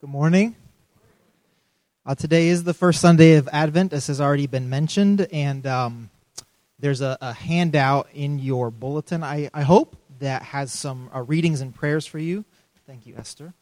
Good morning. Uh, today is the first Sunday of Advent, as has already been mentioned, and um, there's a, a, handout in your bulletin, I, I hope, that has some uh, readings and prayers for you. Thank you, Esther.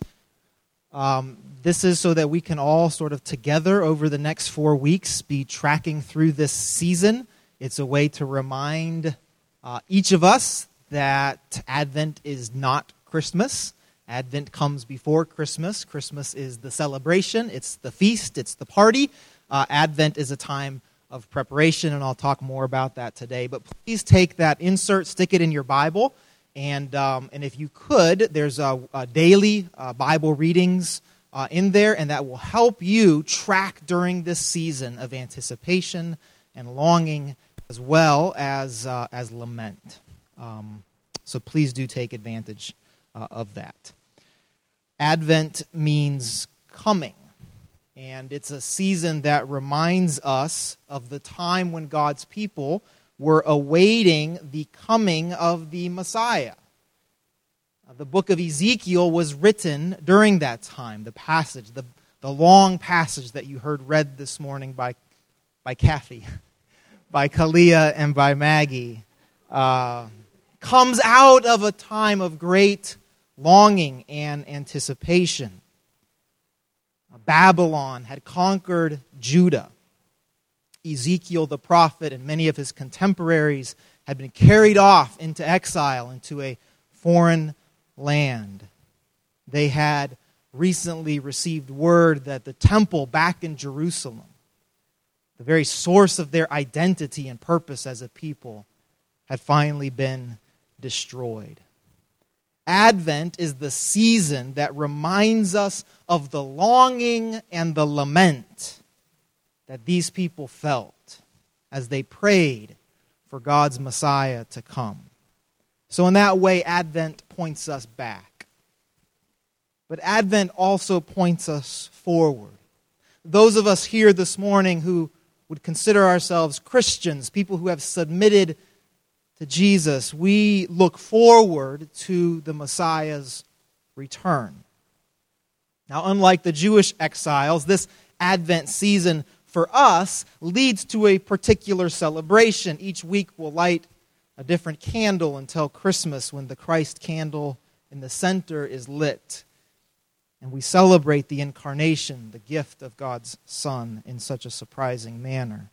Um, this is so that we can all sort of together over the next four weeks be tracking through this season. It's a way to remind uh, each of us that Advent is not Christmas. Advent comes before Christmas. Christmas is the celebration, it's the feast, it's the party. Uh, Advent is a time of preparation, and I'll talk more about that today. But please take that insert, stick it in your Bible, and, um, and if you could, there's a, a daily uh, Bible readings uh, in there, and that will help you track during this season of anticipation and longing as well as, uh, as lament. Um, so please do take advantage uh, of that. Advent means coming. And it's a season that reminds us of the time when God's people were awaiting the coming of the Messiah. The book of Ezekiel was written during that time. The passage, the, the long passage that you heard read this morning by, by Kathy, by Kalia, and by Maggie, uh, comes out of a time of great longing and anticipation. Babylon had conquered Judah. Ezekiel the prophet and many of his contemporaries had been carried off into exile into a foreign land. They had recently received word that the temple back in Jerusalem, the very source of their identity and purpose as a people, had finally been destroyed. Advent is the season that reminds us of the longing and the lament that these people felt as they prayed for God's Messiah to come. So, in that way, Advent points us back. But Advent also points us forward. Those of us here this morning who would consider ourselves Christians, people who have submitted to Jesus, we look forward to the Messiah's return. Now, unlike the Jewish exiles, this Advent season for us leads to a particular celebration. Each week we'll light a different candle until Christmas when the Christ candle in the center is lit. And we celebrate the incarnation, the gift of God's Son, in such a surprising manner.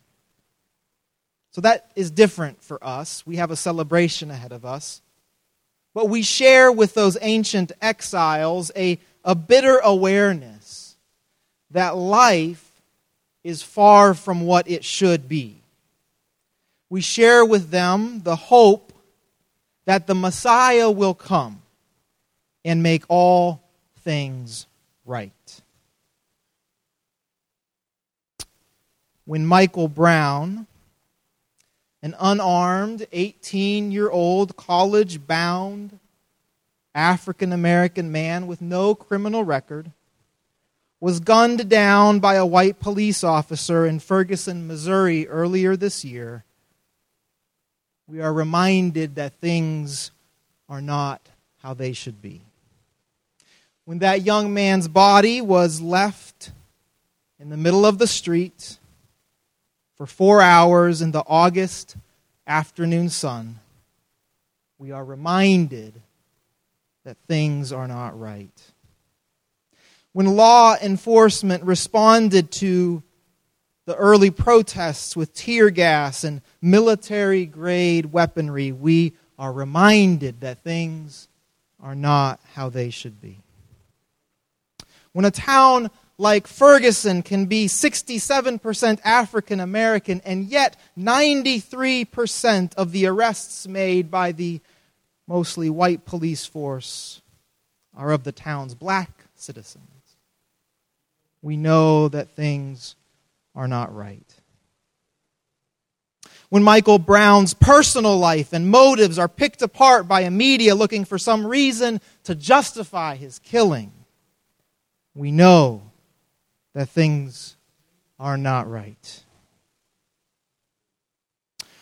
So that is different for us. We have a celebration ahead of us. But we share with those ancient exiles a, a bitter awareness that life is far from what it should be. We share with them the hope that the Messiah will come and make all things right. When Michael Brown an unarmed 18 year old, college bound African American man with no criminal record was gunned down by a white police officer in Ferguson, Missouri earlier this year. We are reminded that things are not how they should be. When that young man's body was left in the middle of the street, for four hours in the August afternoon sun, we are reminded that things are not right. When law enforcement responded to the early protests with tear gas and military grade weaponry, we are reminded that things are not how they should be. When a town like Ferguson can be 67% African American, and yet 93% of the arrests made by the mostly white police force are of the town's black citizens. We know that things are not right. When Michael Brown's personal life and motives are picked apart by a media looking for some reason to justify his killing, we know that things are not right.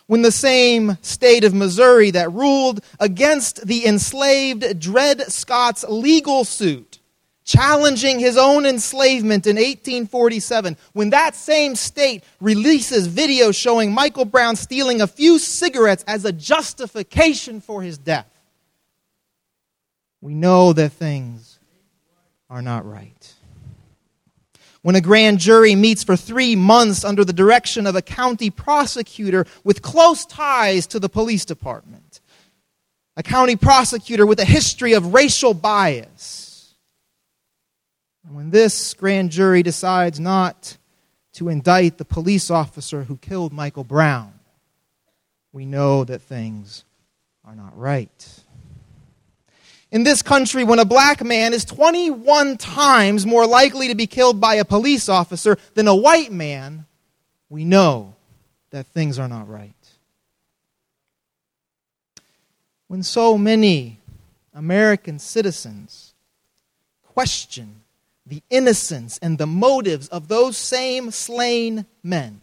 When the same state of Missouri that ruled against the enslaved Dred Scott's legal suit challenging his own enslavement in 1847, when that same state releases videos showing Michael Brown stealing a few cigarettes as a justification for his death, we know that things are not right. When a grand jury meets for three months under the direction of a county prosecutor with close ties to the police department, a county prosecutor with a history of racial bias. And when this grand jury decides not to indict the police officer who killed Michael Brown, we know that things are not right. In this country, when a black man is 21 times more likely to be killed by a police officer than a white man, we know that things are not right. when so many American citizens question the innocence and the motives of those same slain men,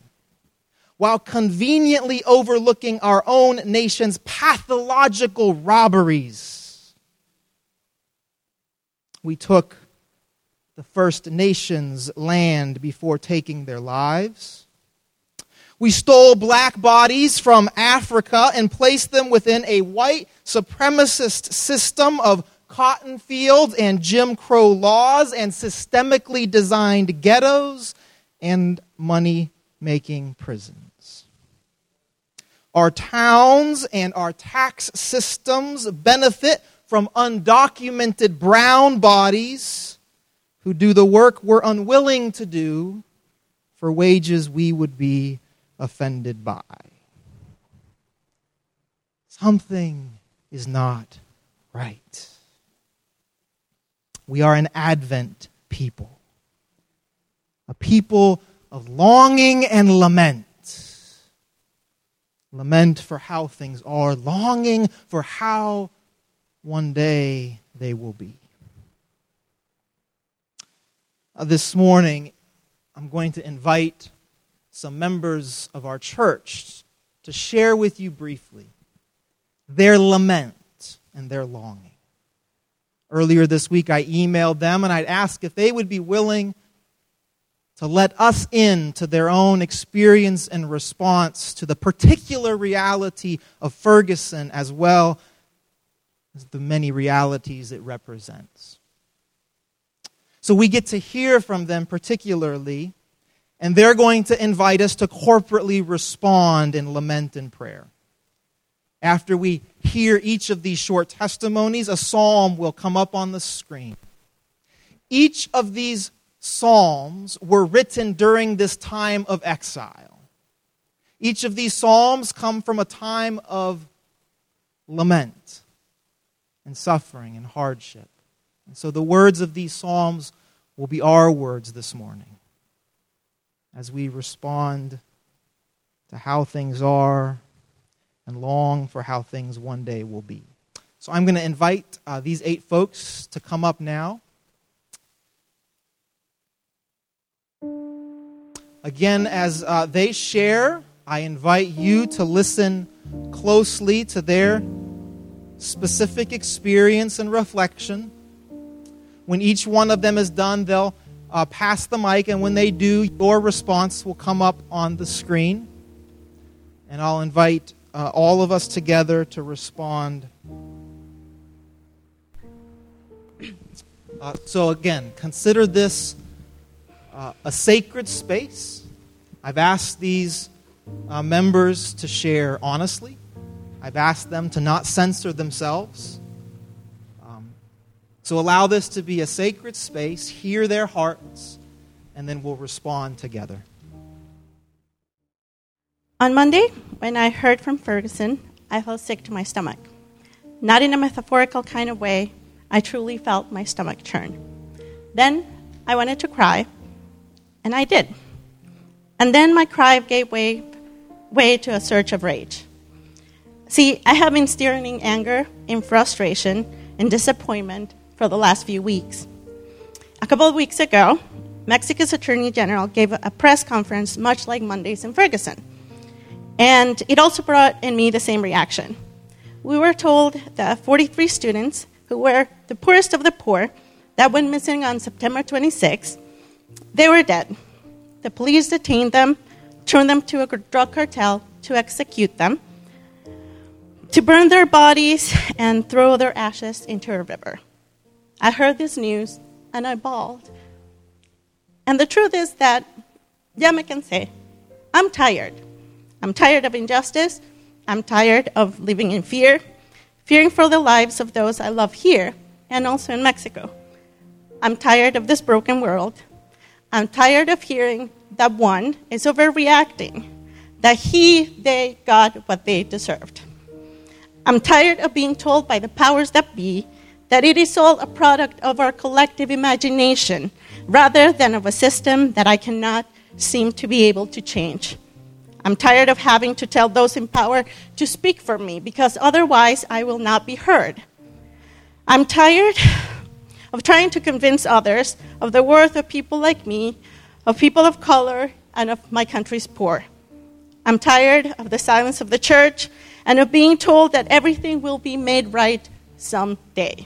while conveniently overlooking our own nation's pathological robberies. We took the First Nations land before taking their lives. We stole black bodies from Africa and placed them within a white supremacist system of cotton fields and Jim Crow laws and systemically designed ghettos and money making prisons. Our towns and our tax systems benefit from undocumented brown bodies who do the work we're unwilling to do for wages we would be offended by. Something is not right. We are an Advent people, a people of longing and lament. Lament for how things are, longing for how one day they will be. Uh, this morning, I'm going to invite some members of our church to share with you briefly their lament and their longing. Earlier this week, I emailed them and I'd asked if they would be willing to let us in to their own experience and response to the particular reality of Ferguson as well the many realities it represents. So we get to hear from them particularly and they're going to invite us to corporately respond in lament and prayer. After we hear each of these short testimonies, a psalm will come up on the screen. Each of these psalms were written during this time of exile. Each of these psalms come from a time of lament and suffering and hardship. And so the words of these psalms will be our words this morning as we respond to how things are and long for how things one day will be. So I'm going to invite uh, these eight folks to come up now. Again, as uh, they share, I invite you to listen closely to their specific experience and reflection. When each one of them is done, they'll uh, pass the mic, and when they do, your response will come up on the screen. And I'll invite uh, all of us together to respond. Uh, so, again, consider this uh, a sacred space. I've asked these uh, members to share honestly, I've asked them to not censor themselves. Um, so allow this to be a sacred space, hear their hearts, and then we'll respond together. On Monday, when I heard from Ferguson, I felt sick to my stomach. Not in a metaphorical kind of way, I truly felt my stomach churn. Then I wanted to cry, and I did. And then my cry gave way, way to a surge of rage. See, I have been steering anger, in frustration, in disappointment, for the last few weeks. A couple of weeks ago, Mexico's Attorney General gave a press conference much like Monday's in Ferguson. And it also brought in me the same reaction. We were told that 43 students, who were the poorest of the poor, that went missing on September 26, they were dead. The police detained them, turned them to a drug cartel to execute them, to burn their bodies, and throw their ashes into a river. I heard this news and I bawled. And the truth is that, I can say, I'm tired. I'm tired of injustice. I'm tired of living in fear, fearing for the lives of those I love here and also in Mexico. I'm tired of this broken world. I'm tired of hearing that one is overreacting, that he, they got what they deserved. I'm tired of being told by the powers that be that it is all a product of our collective imagination rather than of a system that I cannot seem to be able to change. I'm tired of having to tell those in power to speak for me because otherwise I will not be heard. I'm tired of trying to convince others of the worth of people like me, of people of color, and of my country's poor. I'm tired of the silence of the church and of being told that everything will be made right someday.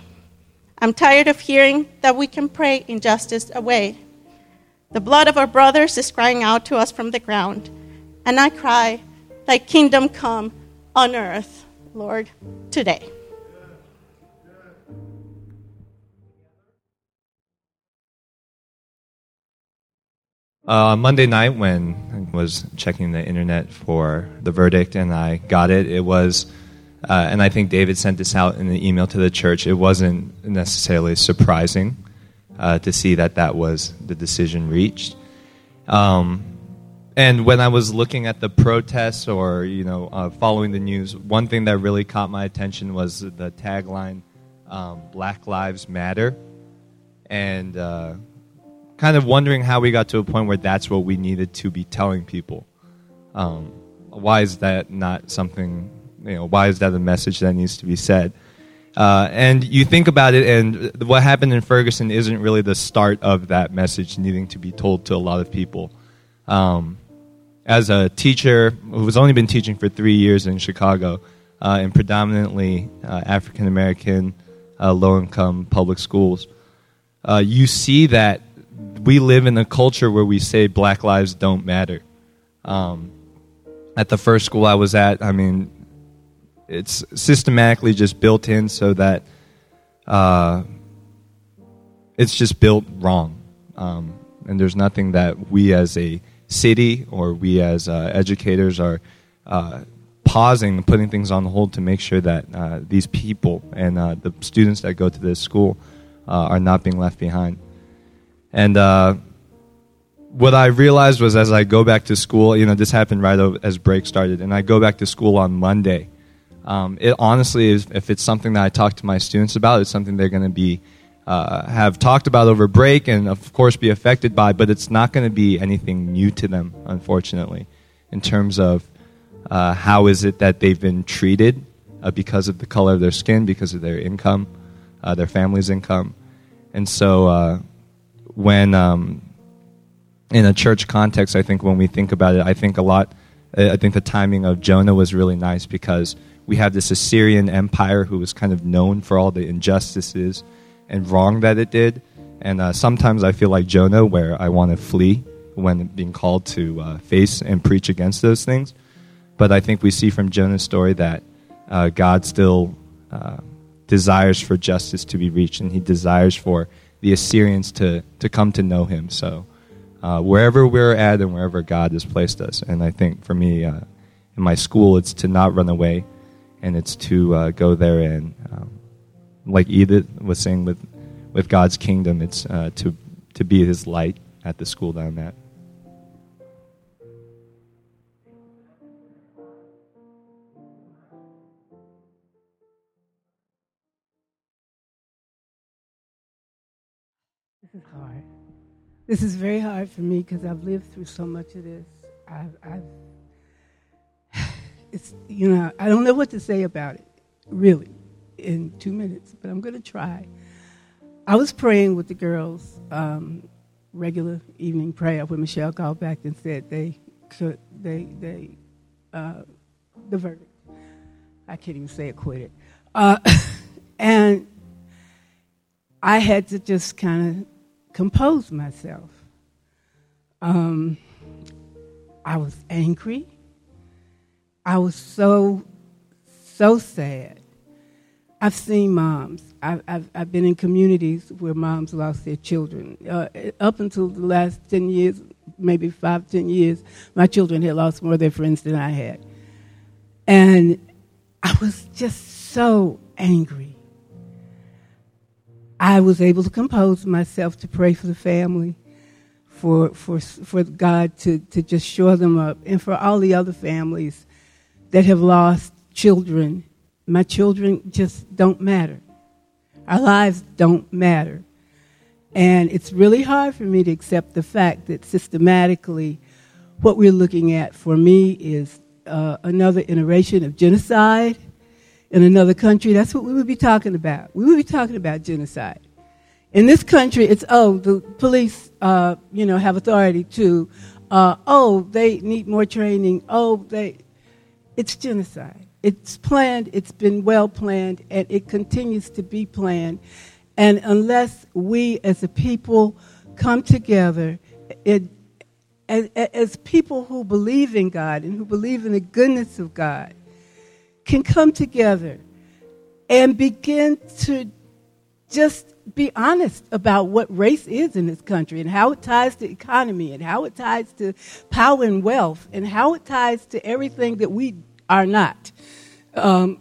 I'm tired of hearing that we can pray injustice away. The blood of our brothers is crying out to us from the ground, and I cry, Thy kingdom come on earth, Lord, today. Uh, Monday night, when I was checking the internet for the verdict and I got it, it was uh, and I think David sent this out in the email to the church. It wasn't necessarily surprising uh, to see that that was the decision reached. Um, and when I was looking at the protests or you know uh, following the news, one thing that really caught my attention was the tagline um, "Black Lives Matter," and uh, kind of wondering how we got to a point where that's what we needed to be telling people. Um, why is that not something you know, why is that a message that needs to be said? Uh, and you think about it, and what happened in Ferguson isn't really the start of that message needing to be told to a lot of people. Um, as a teacher who's only been teaching for three years in Chicago, uh, in predominantly uh, African American, uh, low income public schools, uh, you see that we live in a culture where we say black lives don't matter. Um, at the first school I was at, I mean, it's systematically just built in so that uh, it's just built wrong. Um, and there's nothing that we as a city or we as uh, educators are uh, pausing and putting things on hold to make sure that uh, these people and uh, the students that go to this school uh, are not being left behind. And what I realized was as I go back to school, you know, this happened right as break started, and I go back to school on Monday. Um, it honestly is, if it's something that I talk to my students about, it's something they're going to be uh, have talked about over break and of course be affected by, but it's not going to be anything new to them, unfortunately, in terms of uh, how is it that they've been treated uh, because of the color of their skin, because of their income, uh, their family's income, and so uh, when um, in a church context, I think when we think about it, I think a lot. I think the timing of Jonah was really nice because we have this Assyrian empire who was kind of known for all the injustices and wrong that it did. And uh, sometimes I feel like Jonah, where I want to flee when being called to uh, face and preach against those things. But I think we see from Jonah's story that uh, God still uh, desires for justice to be reached, and he desires for the Assyrians to, to come to know him. So uh, wherever we're at and wherever God has placed us, and I think for me, uh, in my school, it's to not run away and it's to uh, go there and, um, like Edith was saying with with God's kingdom, it's uh, to to be His light at the school that I'm at. This is very hard for me because I've lived through so much of this. I've, I've it's, you know, I don't know what to say about it, really, in two minutes, but I'm going to try. I was praying with the girls, um, regular evening prayer, when Michelle called back and said they could, they, they, uh, the verdict. I can't even say acquitted. Uh, and I had to just kind of compose myself. Um, I was angry. I was so, so sad. I've seen moms. I've, I've, I've been in communities where moms lost their children. Uh, up until the last 10 years, maybe five, 10 years, my children had lost more of their friends than I had. And I was just so angry. I was able to compose myself to pray for the family, for, for, for God to, to just shore them up, and for all the other families that have lost children. My children just don't matter. Our lives don't matter. And it's really hard for me to accept the fact that systematically what we're looking at for me is uh, another iteration of genocide in another country, that's what we would be talking about. We would be talking about genocide. In this country, it's oh, the police, uh, you know, have authority to, uh, oh, they need more training. Oh, they, it's genocide. It's planned. It's been well planned, and it continues to be planned. And unless we, as a people, come together, it, as, as people who believe in God and who believe in the goodness of God, can come together and begin to just be honest about what race is in this country and how it ties to economy and how it ties to power and wealth and how it ties to everything that we are not. Um,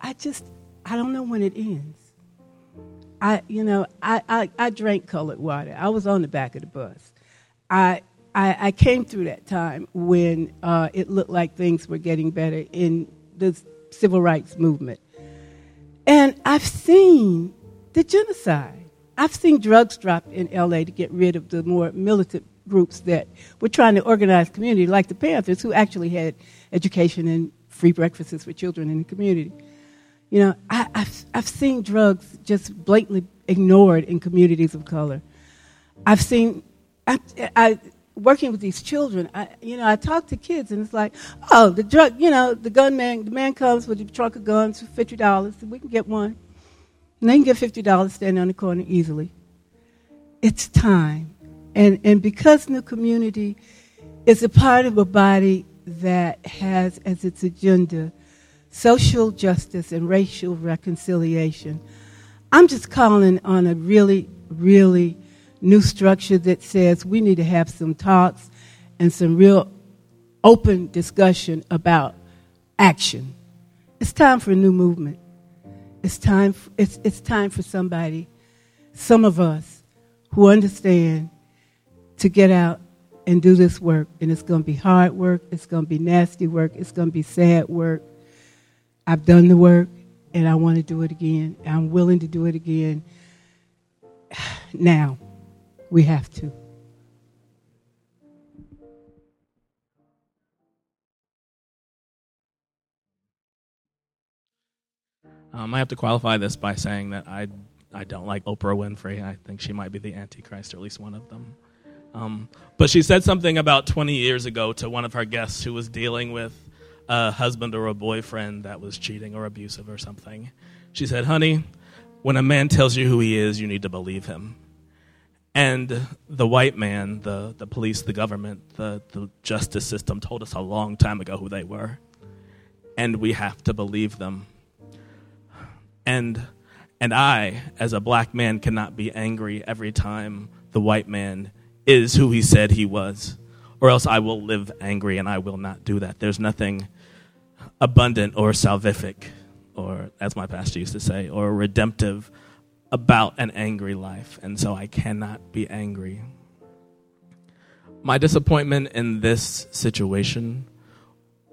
I just, I don't know when it ends. I, you know, I, I, I drank colored water. I was on the back of the bus. I, I, I came through that time when uh, it looked like things were getting better in the civil rights movement. And I've seen the genocide. I've seen drugs dropped in LA to get rid of the more militant groups that were trying to organize community, like the Panthers, who actually had education and free breakfasts for children in the community. You know, I, have I've seen drugs just blatantly ignored in communities of color. I've seen, I, I, working with these children, I, you know, I talk to kids and it's like, oh, the drug, you know, the gunman, the man comes with a trunk of guns for fifty dollars, we can get one, and they can get fifty dollars standing on the corner easily. It's time, and and because New Community is a part of a body that has as its agenda social justice and racial reconciliation. I'm just calling on a really, really new structure that says we need to have some talks and some real open discussion about action. It's time for a new movement. It's time, for, it's, it's time for somebody, some of us who understand to get out and do this work. And it's going to be hard work, it's going to be nasty work, it's going to be sad work. I've done the work and I want to do it again. I'm willing to do it again now. We have to. Um, I have to qualify this by saying that I, I don't like Oprah Winfrey. I think she might be the Antichrist, or at least one of them. Um, but she said something about 20 years ago to one of her guests who was dealing with a husband or a boyfriend that was cheating or abusive or something. She said, Honey, when a man tells you who he is, you need to believe him. And the white man, the, the police, the government, the, the justice system told us a long time ago who they were. And we have to believe them. And, and I, as a black man, cannot be angry every time the white man is who he said he was, or else I will live angry and I will not do that. There's nothing abundant or salvific, or as my pastor used to say, or redemptive about an angry life, and so I cannot be angry. My disappointment in this situation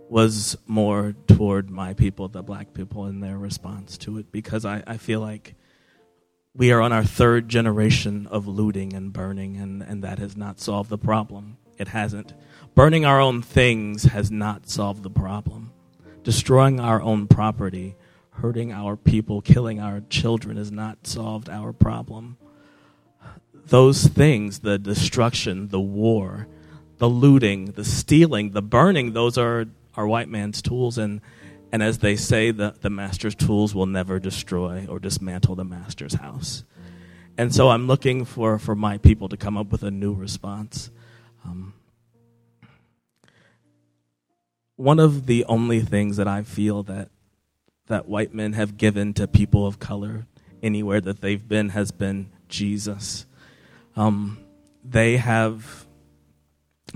was more toward my people, the black people, and their response to it, because I, I feel like we are on our third generation of looting and burning, and, and that has not solved the problem. It hasn't. Burning our own things has not solved the problem. Destroying our own property hurting our people, killing our children has not solved our problem. Those things, the destruction, the war, the looting, the stealing, the burning, those are our white man's tools and And as they say, the, the master's tools will never destroy or dismantle the master's house. And so I'm looking for, for my people to come up with a new response. Um, one of the only things that I feel that that white men have given to people of color anywhere that they've been has been Jesus. Um, they have,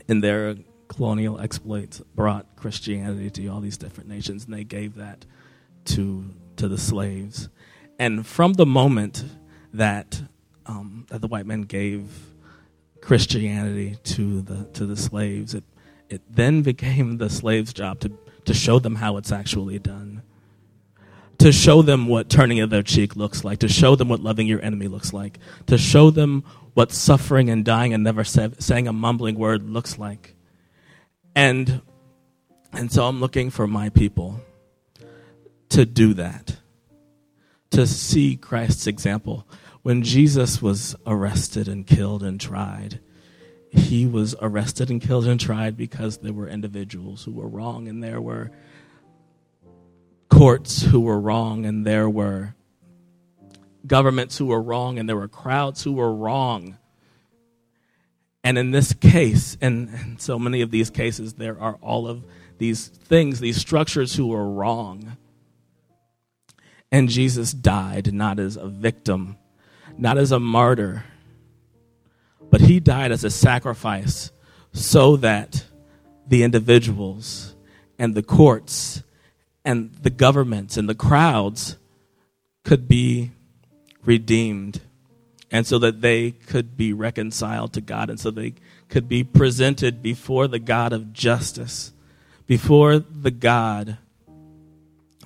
in their colonial exploits, brought Christianity to all these different nations, and they gave that to to the slaves. And from the moment that um, that the white men gave Christianity to the to the slaves, it it then became the slave's job to to show them how it's actually done to show them what turning of their cheek looks like, to show them what loving your enemy looks like, to show them what suffering and dying and never say, saying a mumbling word looks like. And, and so I'm looking for my people to do that, to see Christ's example. When Jesus was arrested and killed and tried, he was arrested and killed and tried because there were individuals who were wrong and there were courts who were wrong and there were governments who were wrong and there were crowds who were wrong. And in this case, and, and so many of these cases, there are all of these things, these structures who were wrong. And Jesus died not as a victim, not as a martyr, but he died as a sacrifice so that the individuals and the courts and the governments and the crowds could be redeemed. And so that they could be reconciled to God and so they could be presented before the God of justice, before the God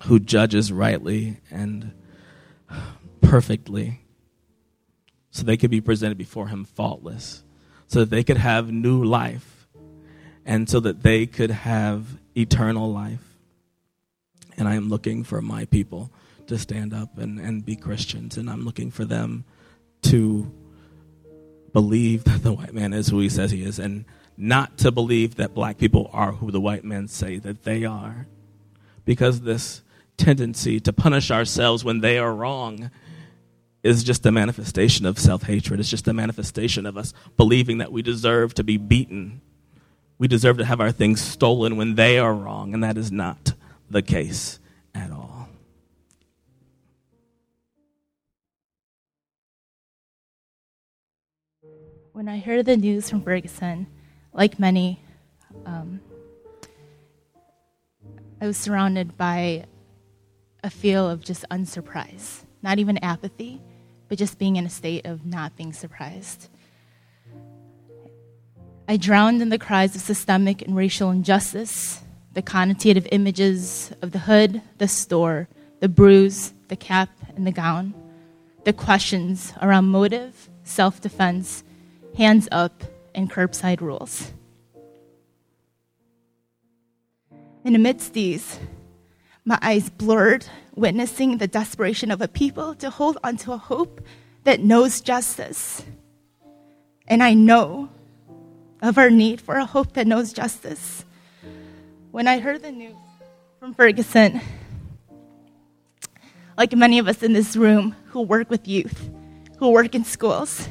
who judges rightly and perfectly, so they could be presented before Him faultless, so that they could have new life, and so that they could have eternal life and I am looking for my people to stand up and, and be Christians, and I'm looking for them to believe that the white man is who he says he is, and not to believe that black people are who the white men say that they are. Because this tendency to punish ourselves when they are wrong is just a manifestation of self hatred. It's just a manifestation of us believing that we deserve to be beaten. We deserve to have our things stolen when they are wrong, and that is not the case at all. When I heard the news from Ferguson, like many, um, I was surrounded by a feel of just unsurprise, not even apathy, but just being in a state of not being surprised. I drowned in the cries of systemic and racial injustice, the connotative images of the hood, the store, the bruise, the cap, and the gown, the questions around motive, self defense, hands up, and curbside rules. And amidst these, my eyes blurred, witnessing the desperation of a people to hold onto a hope that knows justice. And I know of our need for a hope that knows justice. When I heard the news from Ferguson, like many of us in this room who work with youth, who work in schools,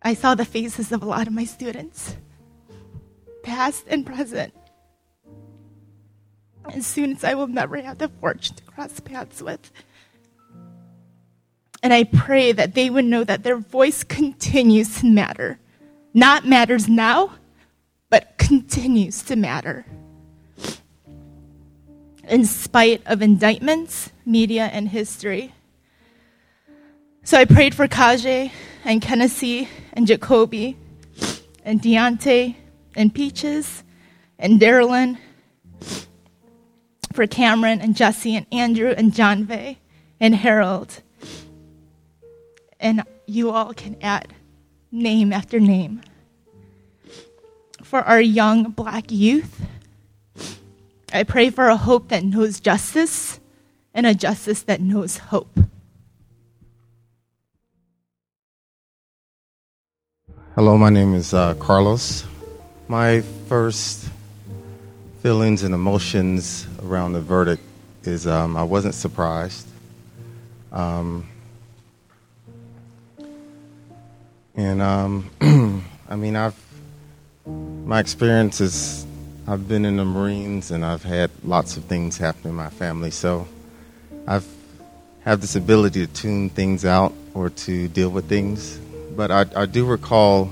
I saw the faces of a lot of my students, past and present, and students I will never have the fortune to cross paths with. And I pray that they would know that their voice continues to matter. Not matters now, but continues to matter. In spite of indictments, media, and history. So I prayed for Kaje and Kennedy and Jacoby and Deontay and Peaches and Darylyn, for Cameron and Jesse and Andrew and John Vay and Harold. And you all can add name after name for our young black youth. I pray for a hope that knows justice and a justice that knows hope. Hello, my name is uh, Carlos. My first feelings and emotions around the verdict is um, I wasn't surprised. Um, and um, I mean, I've my experience is I've been in the Marines and I've had lots of things happen in my family, so I've have this ability to tune things out or to deal with things. But I, I do recall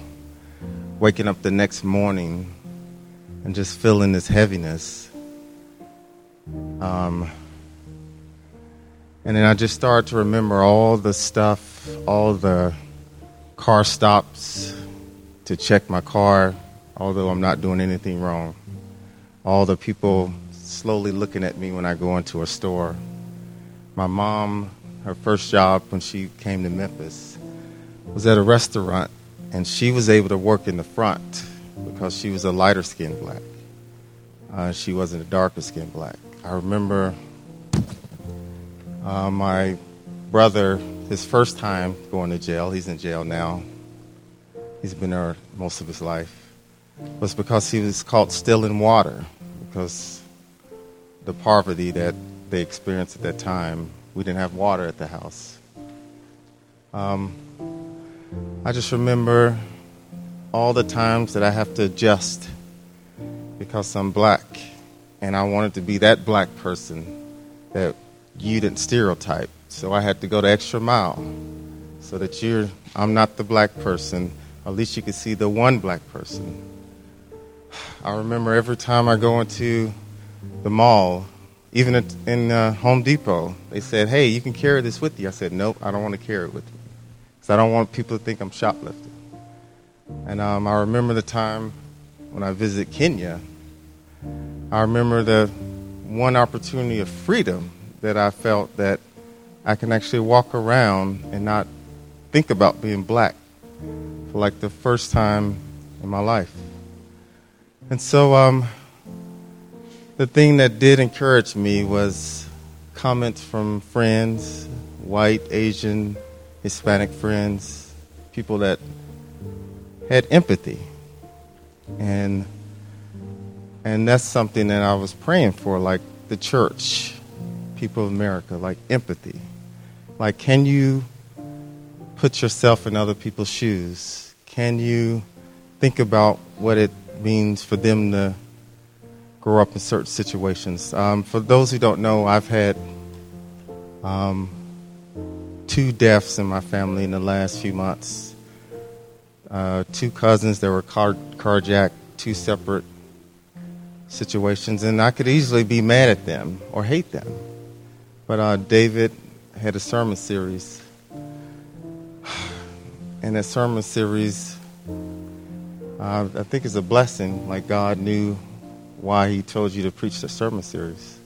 waking up the next morning and just feeling this heaviness. Um, and then I just started to remember all the stuff, all the car stops to check my car, although I'm not doing anything wrong. All the people slowly looking at me when I go into a store. My mom, her first job when she came to Memphis, was at a restaurant, and she was able to work in the front because she was a lighter skinned black. Uh, she wasn't a darker skinned black. I remember uh, my brother, his first time going to jail, he's in jail now. He's been there most of his life. Was because he was caught stealing water because the poverty that they experienced at that time, we didn't have water at the house. Um, I just remember all the times that I have to adjust because I'm black and I wanted to be that black person that you didn't stereotype. So I had to go the extra mile so that you're, I'm not the black person. At least you could see the one black person. I remember every time I go into the mall, even in uh, Home Depot, they said, hey, you can carry this with you. I said, nope, I don't want to carry it with me. Because I don't want people to think I'm shoplifting. And um, I remember the time when I visited Kenya, I remember the one opportunity of freedom that I felt that I can actually walk around and not think about being black for like the first time in my life. And so um, the thing that did encourage me was comments from friends, white, Asian, Hispanic friends, people that had empathy. And and that's something that I was praying for, like the church people of America, like empathy. Like, can you put yourself in other people's shoes? Can you think about what it means for them to grow up in certain situations? Um, for those who don't know, I've had um, two deaths in my family in the last few months. Uh, two cousins that were car- carjacked, two separate situations, and I could easily be mad at them or hate them. But uh, David had a sermon series. And that sermon series, uh, I think, it's a blessing. Like God knew why He told you to preach the sermon series.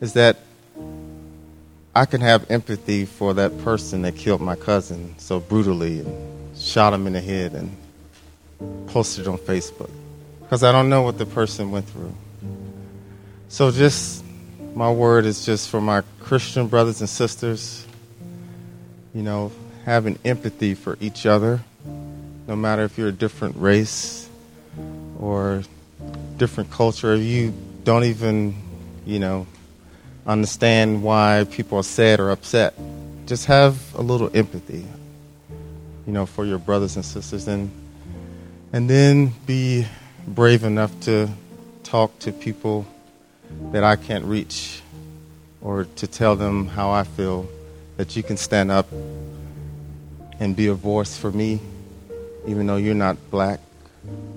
Is that I can have empathy for that person that killed my cousin so brutally and shot him in the head and posted on Facebook. Because I don't know what the person went through. So just my word is just for my Christian brothers and sisters, you know, having empathy for each other, no matter if you're a different race or different culture, if you don't even, you know, understand why people are sad or upset. Just have a little empathy, you know, for your brothers and sisters and and then be brave enough to talk to people that I can't reach or to tell them how I feel, that you can stand up and be a voice for me, even though you're not black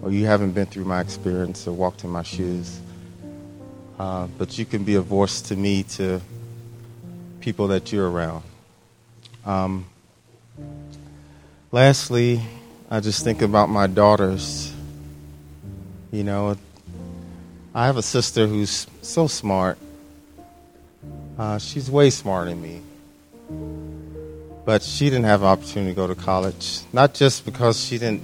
or you haven't been through my experience or walked in my shoes. Uh, but you can be a voice to me, to people that you're around. Um, lastly, I just think about my daughters. You know, I have a sister who's so smart. Uh, she's way smarter than me. But she didn't have an opportunity to go to college. Not just because she didn't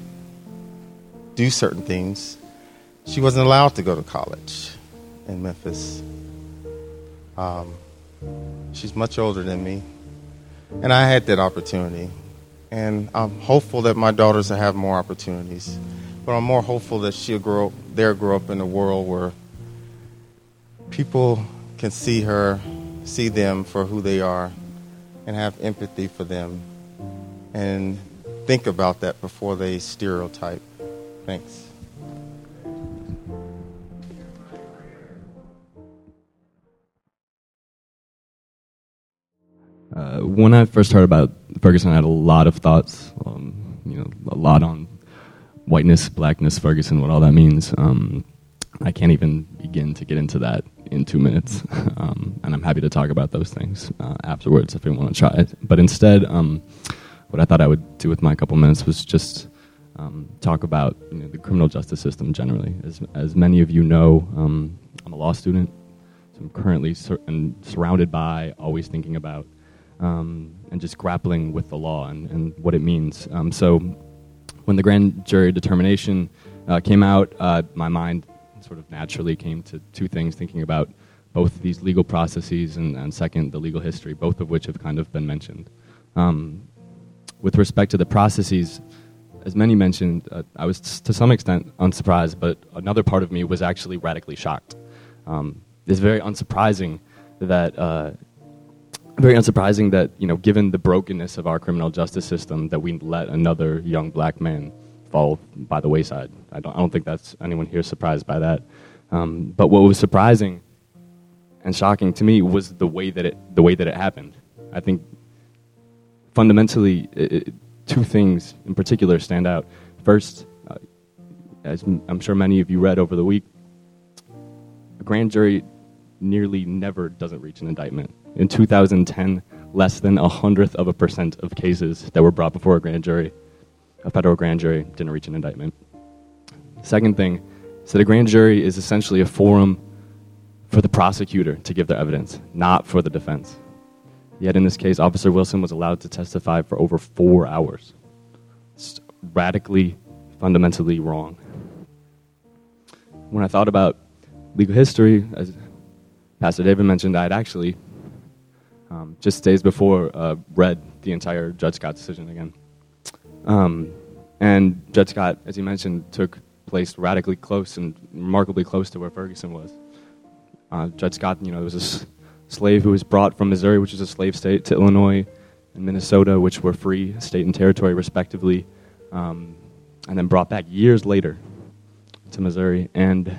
do certain things, she wasn't allowed to go to college in Memphis. Um, she's much older than me. And I had that opportunity. And I'm hopeful that my daughters will have more opportunities. But I'm more hopeful that she'll grow, they'll grow up in a world where people can see her, see them for who they are, and have empathy for them, and think about that before they stereotype. Thanks. Uh, when I first heard about Ferguson, I had a lot of thoughts. Um, you know, a lot on whiteness, blackness, Ferguson, what all that means. Um, I can't even begin to get into that in two minutes, um, and I'm happy to talk about those things uh, afterwards if you want to try it. But instead, um, what I thought I would do with my couple minutes was just um, talk about you know, the criminal justice system generally. As, as many of you know, um, I'm a law student. So I'm currently sur- surrounded by, always thinking about um, and just grappling with the law and, and what it means. Um, so, when the grand jury determination uh, came out, uh, my mind sort of naturally came to two things thinking about both these legal processes and, and second, the legal history, both of which have kind of been mentioned. Um, with respect to the processes, as many mentioned, uh, I was to some extent unsurprised, but another part of me was actually radically shocked. Um, it's very unsurprising that uh, very unsurprising that you know, given the brokenness of our criminal justice system, that we let another young black man fall by the wayside. I don't, I don't think that's anyone here surprised by that. Um, but what was surprising and shocking to me was the way that it the way that it happened. I think fundamentally, it, it, two things in particular stand out. First, uh, as I'm sure many of you read over the week, a grand jury nearly never doesn't reach an indictment. In 2010, less than a hundredth of a percent of cases that were brought before a grand jury, a federal grand jury, didn't reach an indictment. Second thing is that a grand jury is essentially a forum for the prosecutor to give their evidence, not for the defense. Yet in this case, Officer Wilson was allowed to testify for over four hours. It's radically, fundamentally wrong. When I thought about legal history, as Pastor David mentioned, I had actually um, just days before uh, read the entire Dred Scott decision again. Um, and Dred Scott, as you mentioned, took place radically close and remarkably close to where Ferguson was. Uh, Dred Scott, you know, was a s- slave who was brought from Missouri, which is a slave state, to Illinois and Minnesota, which were free state and territory respectively, um, and then brought back years later to Missouri. And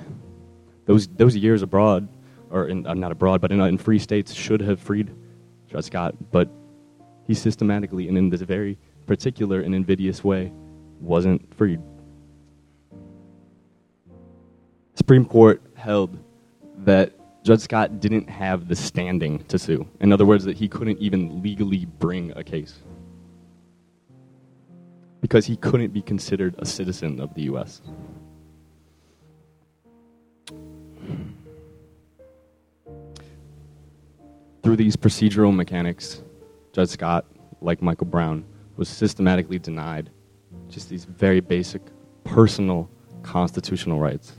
those those years abroad, or in, uh, not abroad, but in, uh, in free states, should have freed Dred Scott, but he systematically and in this very particular and invidious way wasn't freed. Supreme Court held that Dred Scott didn't have the standing to sue. In other words, that he couldn't even legally bring a case because he couldn't be considered a citizen of the U.S. Through these procedural mechanics, Dred Scott, like Michael Brown, was systematically denied just these very basic personal constitutional rights.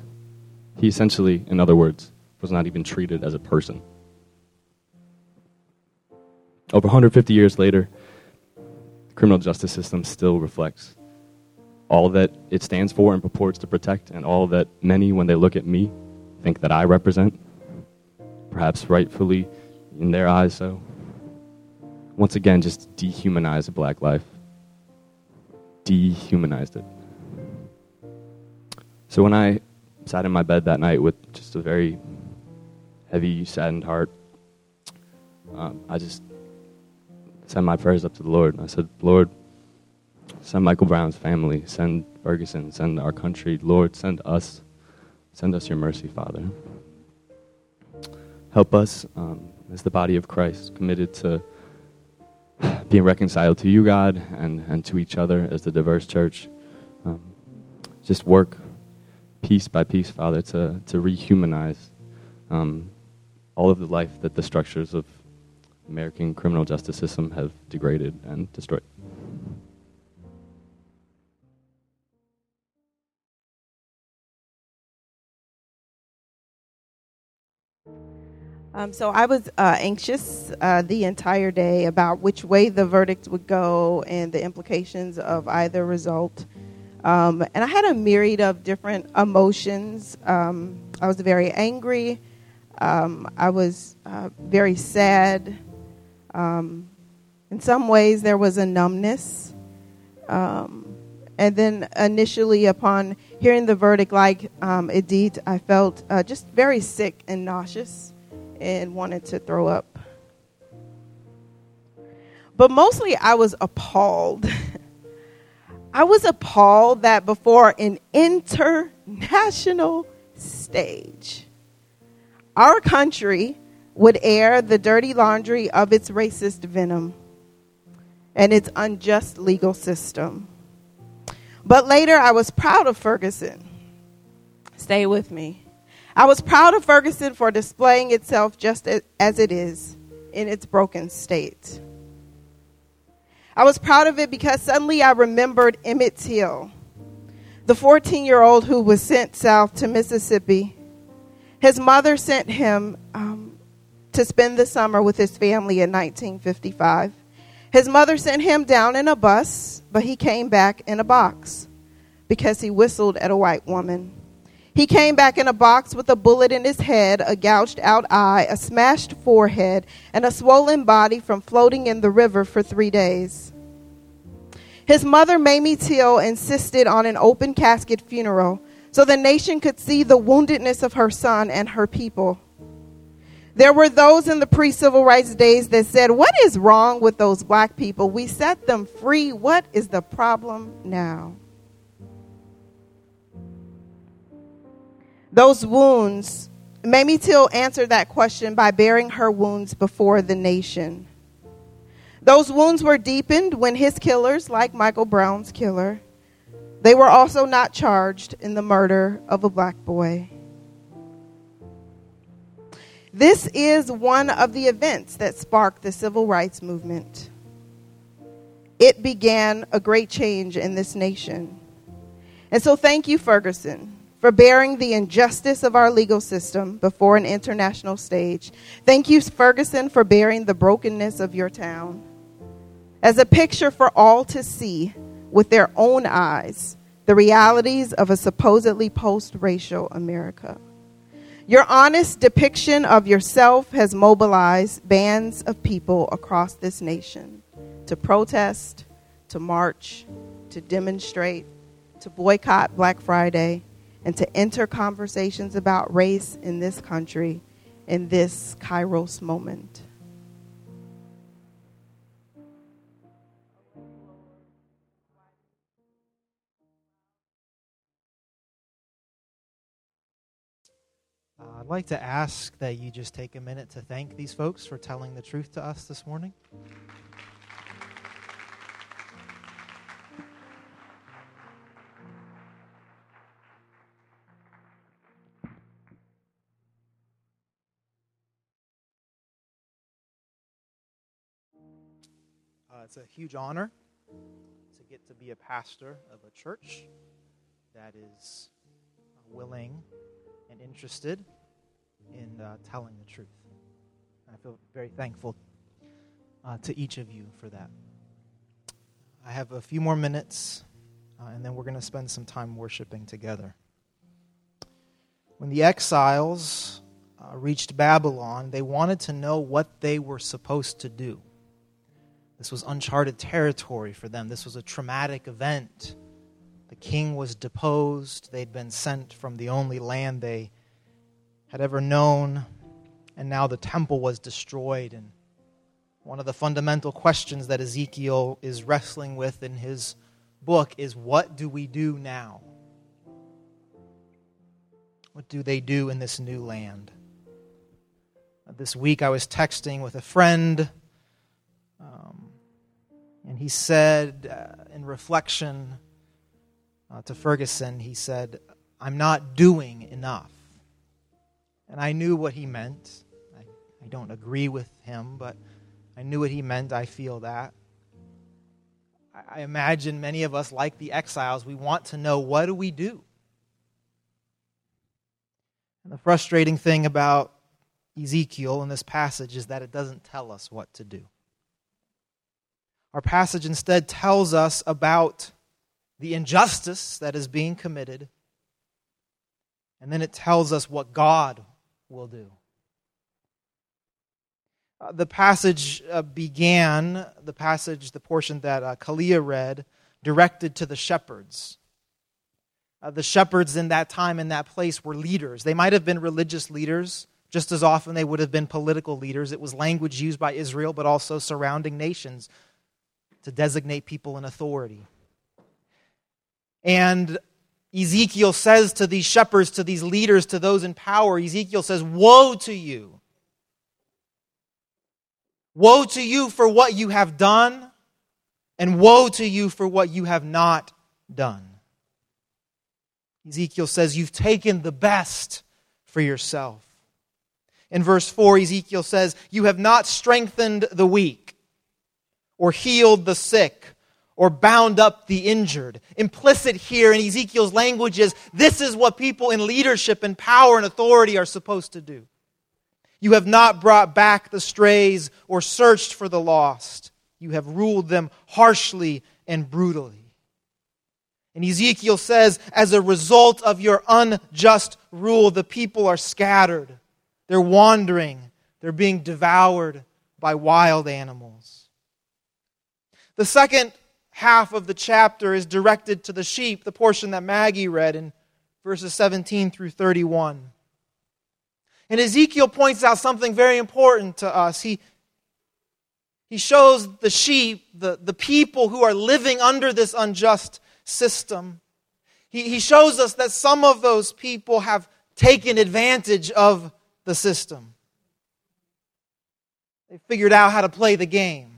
He essentially, in other words, was not even treated as a person. Over 150 years later, the criminal justice system still reflects all that it stands for and purports to protect, and all that many, when they look at me, think that I represent, perhaps rightfully in their eyes so. Once again, just dehumanized a black life. Dehumanized it. So when I sat in my bed that night with just a very heavy, saddened heart, um, I just sent my prayers up to the Lord. I said, Lord, send Michael Brown's family, send Ferguson, send our country. Lord, send us. Send us your mercy, Father. Help us um, as the body of Christ, committed to being reconciled to you, God, and, and to each other as the diverse church. Um, just work piece by piece, Father, to, to rehumanize um, all of the life that the structures of American criminal justice system have degraded and destroyed. Um, so I was uh, anxious uh, the entire day about which way the verdict would go and the implications of either result. Um, and I had a myriad of different emotions. Um, I was very angry. Um, I was uh, very sad. Um, in some ways, there was a numbness. Um, and then initially, upon hearing the verdict, like Edith, I felt uh, just very sick and nauseous and wanted to throw up. But mostly, I was appalled. I was appalled that before an international stage, our country would air the dirty laundry of its racist venom and its unjust legal system. But later, I was proud of Ferguson. Stay with me. I was proud of Ferguson for displaying itself just as it is in its broken state. I was proud of it because suddenly I remembered Emmett Till, the 14 year old who was sent south to Mississippi. His mother sent him um, to spend the summer with his family in 1955. His mother sent him down in a bus, but he came back in a box because he whistled at a white woman. He came back in a box with a bullet in his head, a gouged out eye, a smashed forehead, and a swollen body from floating in the river for three days. His mother, Mamie Till, insisted on an open casket funeral so the nation could see the woundedness of her son and her people. There were those in the pre civil rights days that said, What is wrong with those black people? We set them free. What is the problem now? Those wounds, Mamie Till answered that question by bearing her wounds before the nation. Those wounds were deepened when his killers, like Michael Brown's killer, they were also not charged in the murder of a black boy. This is one of the events that sparked the civil rights movement. It began a great change in this nation. And so, thank you, Ferguson, for bearing the injustice of our legal system before an international stage. Thank you, Ferguson, for bearing the brokenness of your town as a picture for all to see with their own eyes the realities of a supposedly post racial America. Your honest depiction of yourself has mobilized bands of people across this nation to protest, to march, to demonstrate, to boycott Black Friday, and to enter conversations about race in this country in this Kairos moment. Uh, I'd like to ask that you just take a minute to thank these folks for telling the truth to us this morning. It's a huge honor to get to be a pastor of a church that is willing and interested in uh, telling the truth. I feel very thankful uh, to each of you for that. I have a few more minutes, uh, and then we're going to spend some time worshiping together. When the exiles uh, reached Babylon, they wanted to know what they were supposed to do. This was uncharted territory for them. This was a traumatic event. The king was deposed. They'd been sent from the only land they had ever known, and now the temple was destroyed. And one of the fundamental questions that Ezekiel is wrestling with in his book is what do we do now? What do they do in this new land? This week I was texting with a friend, and he said, uh, in reflection uh, to Ferguson, he said, I'm not doing enough. And I knew what he meant. I, I don't agree with him, but I knew what he meant. I feel that. I, I imagine many of us, like the exiles, we want to know what do we do? And the frustrating thing about Ezekiel in this passage is that it doesn't tell us what to do. Our passage instead tells us about the injustice that is being committed, and then it tells us what God will do. Uh, the passage uh, began, the passage, the portion that uh, Kalia read, directed to the shepherds. Uh, the shepherds in that time, in that place, were leaders. They might have been religious leaders, just as often they would have been political leaders. It was language used by Israel, but also surrounding nations to designate people in authority. And Ezekiel says to these shepherds, to these leaders, to those in power, Ezekiel says, Woe to you! Woe to you for what you have done, and woe to you for what you have not done. Ezekiel says, You've taken the best for yourself. In verse 4, Ezekiel says, You have not strengthened the weak, or healed the sick, or bound up the injured. Implicit here in Ezekiel's language is this is what people in leadership and power and authority are supposed to do. You have not brought back the strays or searched for the lost. You have ruled them harshly and brutally. And Ezekiel says, as a result of your unjust rule, the people are scattered. They're wandering. They're being devoured by wild animals. The second half of the chapter is directed to the sheep, the portion that Maggie read in verses 17 through 31. And Ezekiel points out something very important to us. He, he shows the sheep, the, the people who are living under this unjust system. He, he shows us that some of those people have taken advantage of the system. They figured out how to play the game.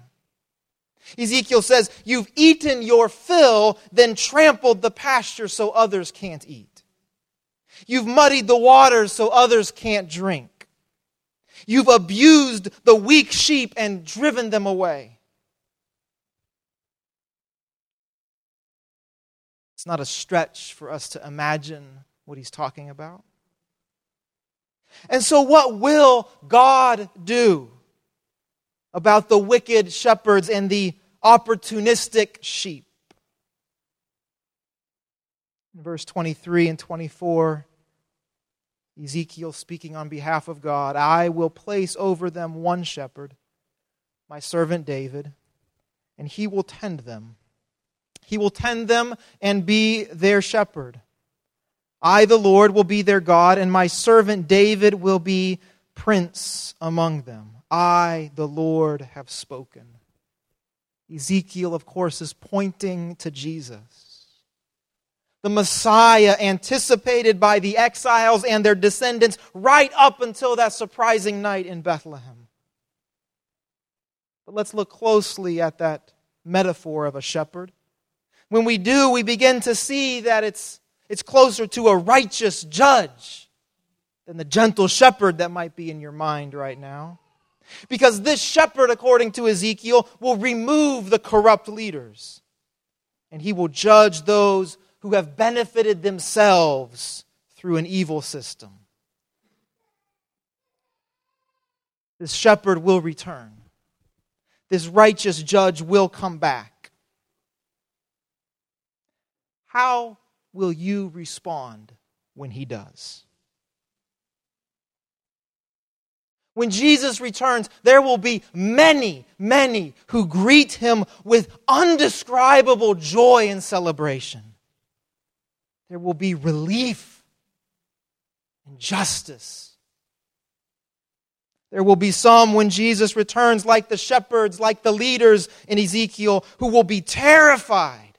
Ezekiel says, You've eaten your fill, then trampled the pasture so others can't eat. You've muddied the waters so others can't drink. You've abused the weak sheep and driven them away. It's not a stretch for us to imagine what he's talking about. And so, what will God do about the wicked shepherds and the opportunistic sheep? In verse 23 and 24, Ezekiel speaking on behalf of God I will place over them one shepherd, my servant David, and he will tend them he will tend them and be their shepherd. I, the Lord, will be their God, and my servant David will be prince among them. I, the Lord, have spoken. Ezekiel, of course, is pointing to Jesus. The Messiah anticipated by the exiles and their descendants right up until that surprising night in Bethlehem. But let's look closely at that metaphor of a shepherd. When we do, we begin to see that it's, it's closer to a righteous judge than the gentle shepherd that might be in your mind right now. Because this shepherd, according to Ezekiel, will remove the corrupt leaders and he will judge those who have benefited themselves through an evil system. This shepherd will return. This righteous judge will come back. How will you respond when he does? When Jesus returns, there will be many, many who greet him with undescribable joy and celebration. There will be relief and justice. There will be some when Jesus returns, like the shepherds, like the leaders in Ezekiel, who will be terrified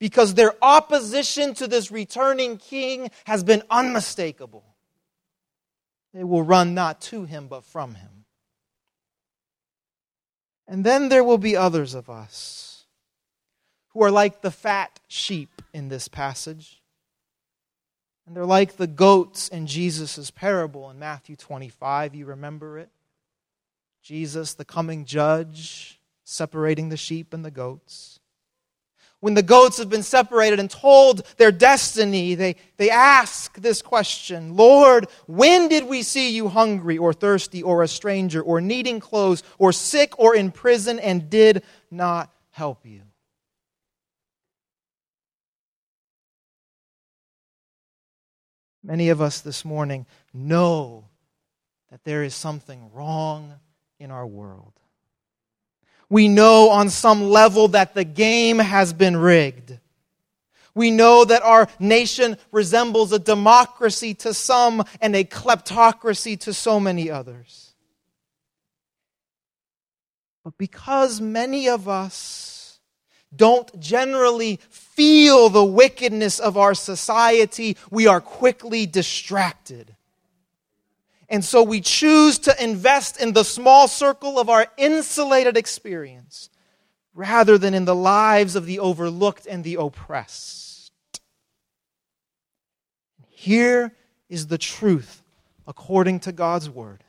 because their opposition to this returning king has been unmistakable. They will run not to him, but from him. And then there will be others of us who are like the fat sheep in this passage. And they're like the goats in Jesus' parable in Matthew 25. You remember it? Jesus, the coming judge, separating the sheep and the goats when the goats have been separated and told their destiny, they, they ask this question Lord, when did we see you hungry or thirsty or a stranger or needing clothes or sick or in prison and did not help you? Many of us this morning know that there is something wrong in our world. We know on some level that the game has been rigged. We know that our nation resembles a democracy to some and a kleptocracy to so many others. But because many of us don't generally feel the wickedness of our society, we are quickly distracted. And so we choose to invest in the small circle of our insulated experience rather than in the lives of the overlooked and the oppressed. Here is the truth according to God's word.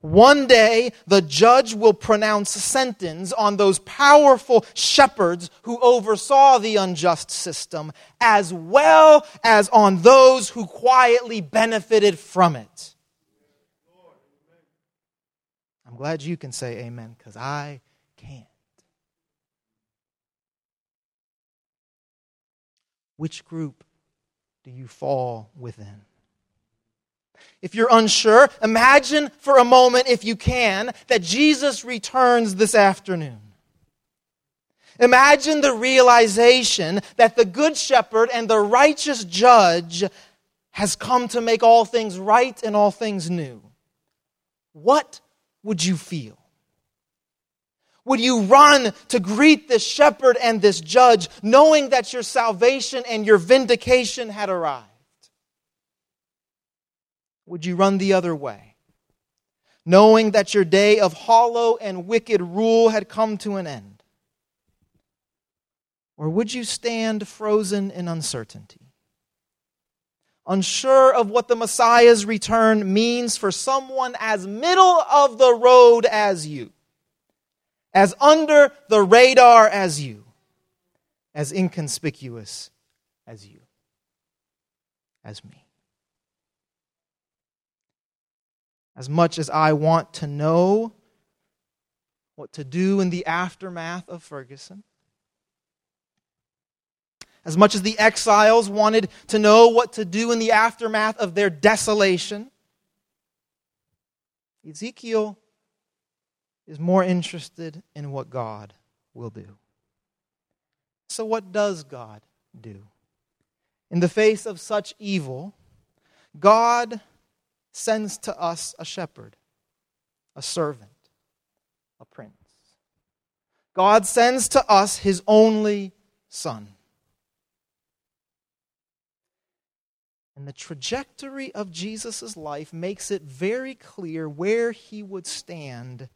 One day, the judge will pronounce sentence on those powerful shepherds who oversaw the unjust system, as well as on those who quietly benefited from it. I'm glad you can say amen because I can't. Which group do you fall within? If you're unsure, imagine for a moment, if you can, that Jesus returns this afternoon. Imagine the realization that the Good Shepherd and the righteous judge has come to make all things right and all things new. What would you feel? Would you run to greet this shepherd and this judge, knowing that your salvation and your vindication had arrived? Would you run the other way, knowing that your day of hollow and wicked rule had come to an end? Or would you stand frozen in uncertainty, unsure of what the Messiah's return means for someone as middle of the road as you, as under the radar as you, as inconspicuous as you, as me? As much as I want to know what to do in the aftermath of Ferguson. As much as the exiles wanted to know what to do in the aftermath of their desolation, Ezekiel is more interested in what God will do. So, what does God do? In the face of such evil, God sends to us a shepherd, a servant, a prince. God sends to us his only son. And the trajectory of Jesus' life makes it very clear where he would stand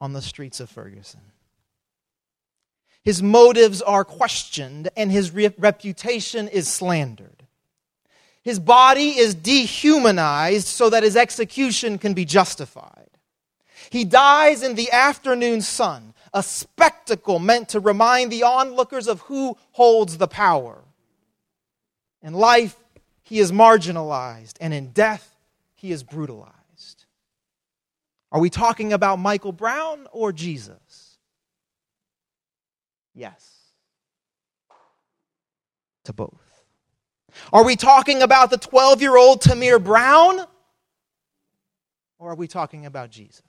on the streets of Ferguson. His motives are questioned, and his re- reputation is slandered. His body is dehumanized so that his execution can be justified. He dies in the afternoon sun, a spectacle meant to remind the onlookers of who holds the power. In life, he is marginalized, and in death, he is brutalized. Are we talking about Michael Brown or Jesus? Yes. To both. Are we talking about the 12 year old Tamir Brown? Or are we talking about Jesus?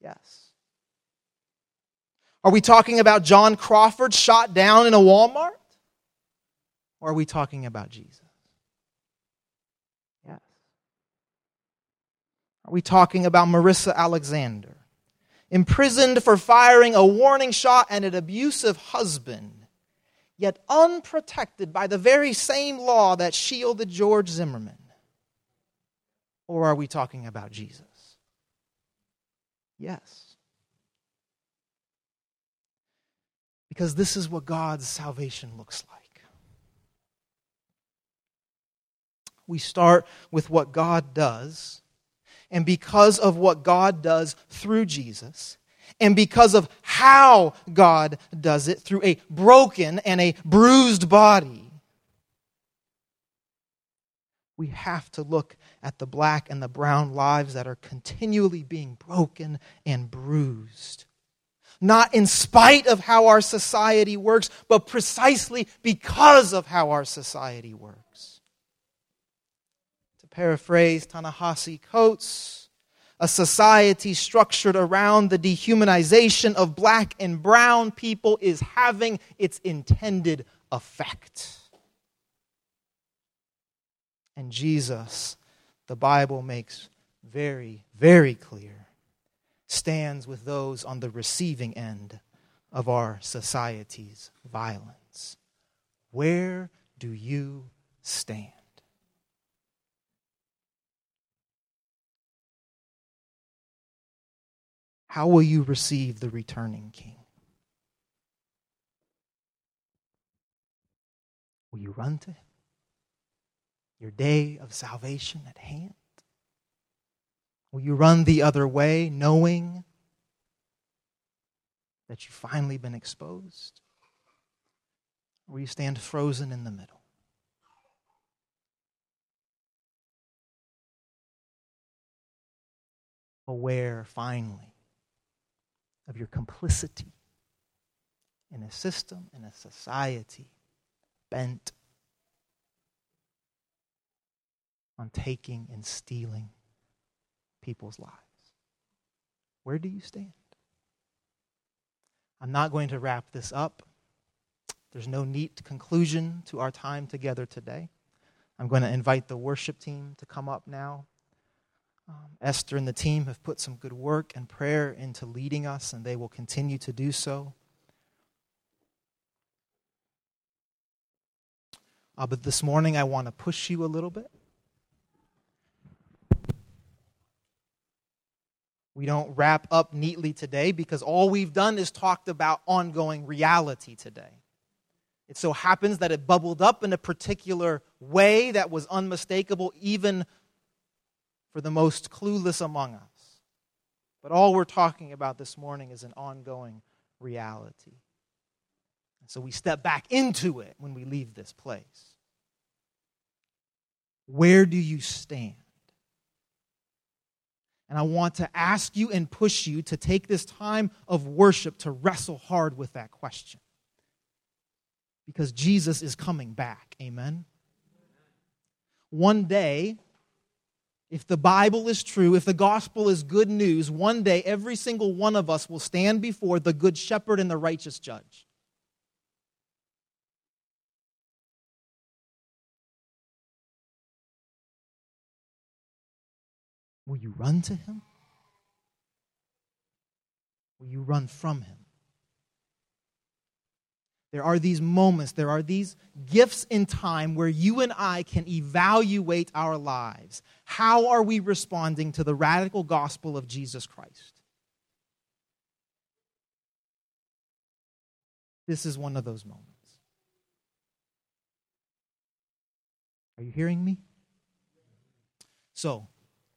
Yes. Are we talking about John Crawford shot down in a Walmart? Or are we talking about Jesus? Yes. Are we talking about Marissa Alexander, imprisoned for firing a warning shot at an abusive husband? Yet unprotected by the very same law that shielded George Zimmerman? Or are we talking about Jesus? Yes. Because this is what God's salvation looks like. We start with what God does, and because of what God does through Jesus, and because of how God does it through a broken and a bruised body. We have to look at the black and the brown lives that are continually being broken and bruised. Not in spite of how our society works, but precisely because of how our society works. To paraphrase Ta-Nehisi Coates, a society structured around the dehumanization of black and brown people is having its intended effect. And Jesus, the Bible makes very, very clear, stands with those on the receiving end of our society's violence. Where do you stand? How will you receive the returning king? Will you run to him? Your day of salvation at hand? Will you run the other way knowing that you've finally been exposed? Or will you stand frozen in the middle? Aware finally of your complicity in a system, in a society bent on taking and stealing people's lives. Where do you stand? I'm not going to wrap this up. There's no neat conclusion to our time together today. I'm going to invite the worship team to come up now. Um, Esther and the team have put some good work and prayer into leading us, and they will continue to do so. Uh, but this morning, I want to push you a little bit. We don't wrap up neatly today because all we've done is talked about ongoing reality today. It so happens that it bubbled up in a particular way that was unmistakable, even for the most clueless among us. But all we're talking about this morning is an ongoing reality. And so we step back into it when we leave this place. Where do you stand? And I want to ask you and push you to take this time of worship to wrestle hard with that question. Because Jesus is coming back. Amen. One day, if the Bible is true, if the gospel is good news, one day every single one of us will stand before the good shepherd and the righteous judge. Will you run to him? Will you run from him? There are these moments, there are these gifts in time where you and I can evaluate our lives. How are we responding to the radical gospel of Jesus Christ? This is one of those moments. Are you hearing me? So,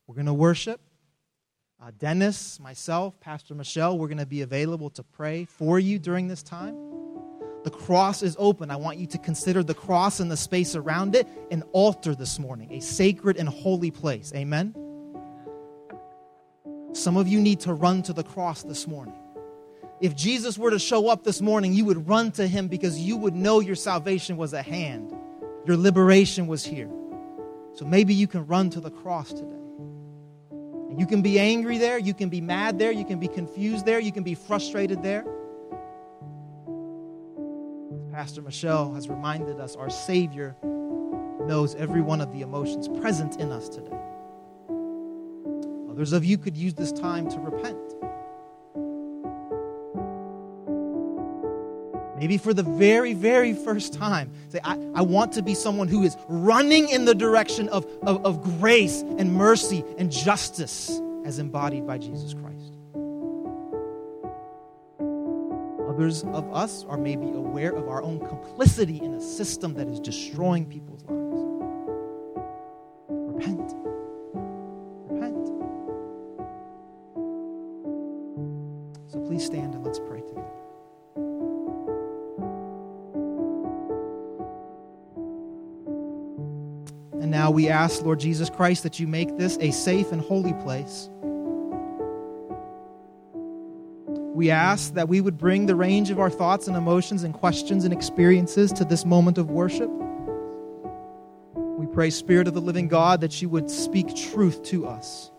we're going to worship. Uh, Dennis, myself, Pastor Michelle, we're going to be available to pray for you during this time. The cross is open. I want you to consider the cross and the space around it an altar this morning, a sacred and holy place. Amen? Some of you need to run to the cross this morning. If Jesus were to show up this morning, you would run to him because you would know your salvation was at hand, your liberation was here. So maybe you can run to the cross today. You can be angry there, you can be mad there, you can be confused there, you can be frustrated there. Pastor Michelle has reminded us, our Savior knows every one of the emotions present in us today. Others of you could use this time to repent. Maybe for the very, very first time, say, I, I want to be someone who is running in the direction of, of, of grace and mercy and justice as embodied by Jesus Christ. Others of us are maybe aware of our own complicity in a system that is destroying people's lives. Repent. Repent. So please stand and let's pray together. And now we ask, Lord Jesus Christ, that you make this a safe and holy place We ask that we would bring the range of our thoughts and emotions and questions and experiences to this moment of worship. We pray, Spirit of the living God, that you would speak truth to us.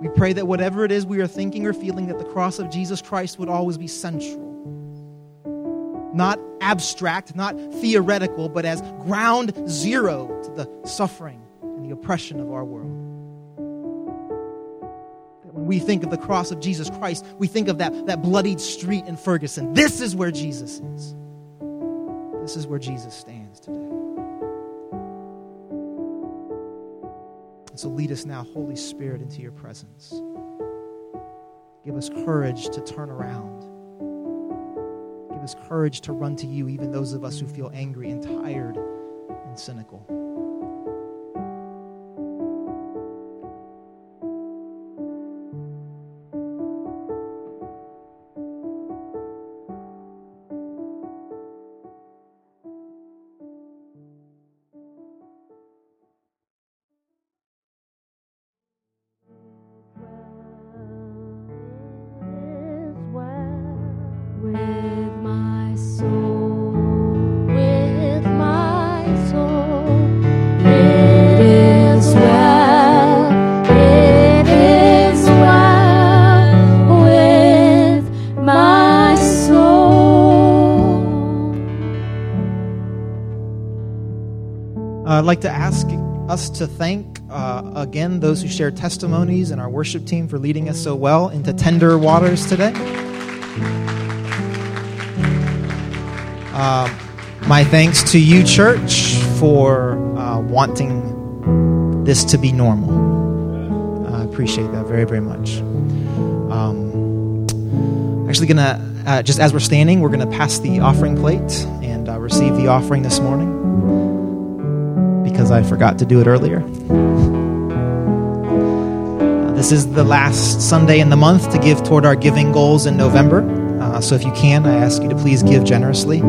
We pray that whatever it is we are thinking or feeling, that the cross of Jesus Christ would always be central. Not abstract, not theoretical, but as ground zero to the suffering and the oppression of our world. We think of the cross of Jesus Christ, we think of that, that bloodied street in Ferguson. This is where Jesus is. This is where Jesus stands today. And so lead us now, Holy Spirit, into your presence. Give us courage to turn around. Give us courage to run to you, even those of us who feel angry and tired and cynical. I'd like to ask us to thank uh, again those who shared testimonies and our worship team for leading us so well into tender waters today. Uh, my thanks to you, church, for uh, wanting this to be normal. I appreciate that very, very much. Um, actually, gonna uh, just as we're standing, we're gonna pass the offering plate and uh, receive the offering this morning because I forgot to do it earlier. Uh, this is the last Sunday in the month to give toward our giving goals in November. Uh, so if you can, I ask you to please give generously.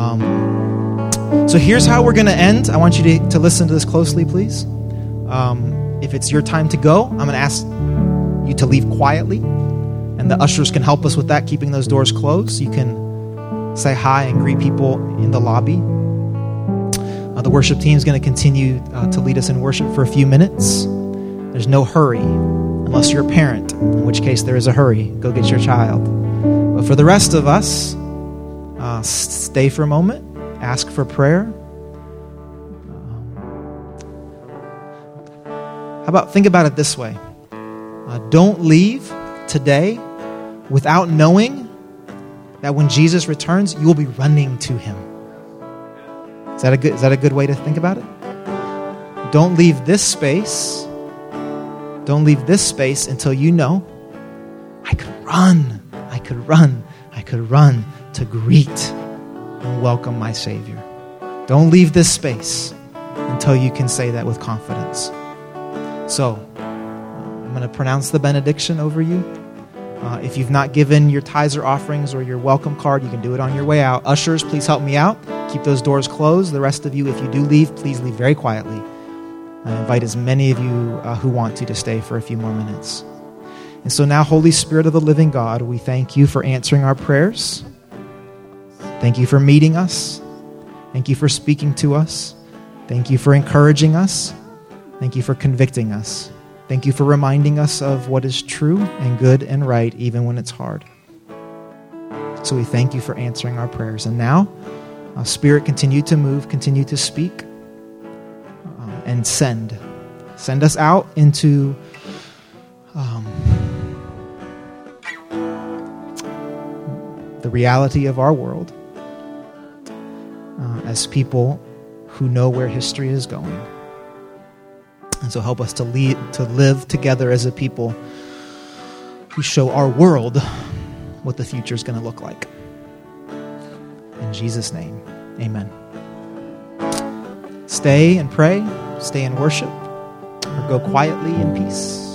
Um, so here's how we're going to end. I want you to, to listen to this closely, please. Um, if it's your time to go, I'm going to ask you to leave quietly, and the ushers can help us with that, keeping those doors closed. You can say hi and greet people in the lobby. Uh, the worship team is going to continue uh, to lead us in worship for a few minutes. There's no hurry, unless you're a parent, in which case there is a hurry. Go get your child. But for the rest of us, uh, stay for a moment, ask for prayer. How about think about it this way? Uh, don't leave today without knowing that when Jesus returns, you will be running to him. Is that a good, is that a good way to think about it? Don't leave this space. Don't leave this space until you know I could run. I could run. I could run to greet and welcome my Savior. Don't leave this space until you can say that with confidence. So, uh, I'm going to pronounce the benediction over you. Uh, if you've not given your tithes or offerings or your welcome card, you can do it on your way out. Ushers, please help me out. Keep those doors closed. The rest of you, if you do leave, please leave very quietly. I invite as many of you uh, who want to to stay for a few more minutes. And so now, Holy Spirit of the living God, we thank you for answering our prayers. Thank you for meeting us. Thank you for speaking to us. Thank you for encouraging us. Thank you for convicting us. Thank you for reminding us of what is true and good and right, even when it's hard. So we thank you for answering our prayers. And now, uh, Spirit, continue to move, continue to speak, uh, and send. Send us out into um, the reality of our world as people who know where history is going. And so help us to lead to live together as a people who show our world what the future is going to look like. In Jesus' name, amen. Stay and pray, stay in worship, or go quietly in peace.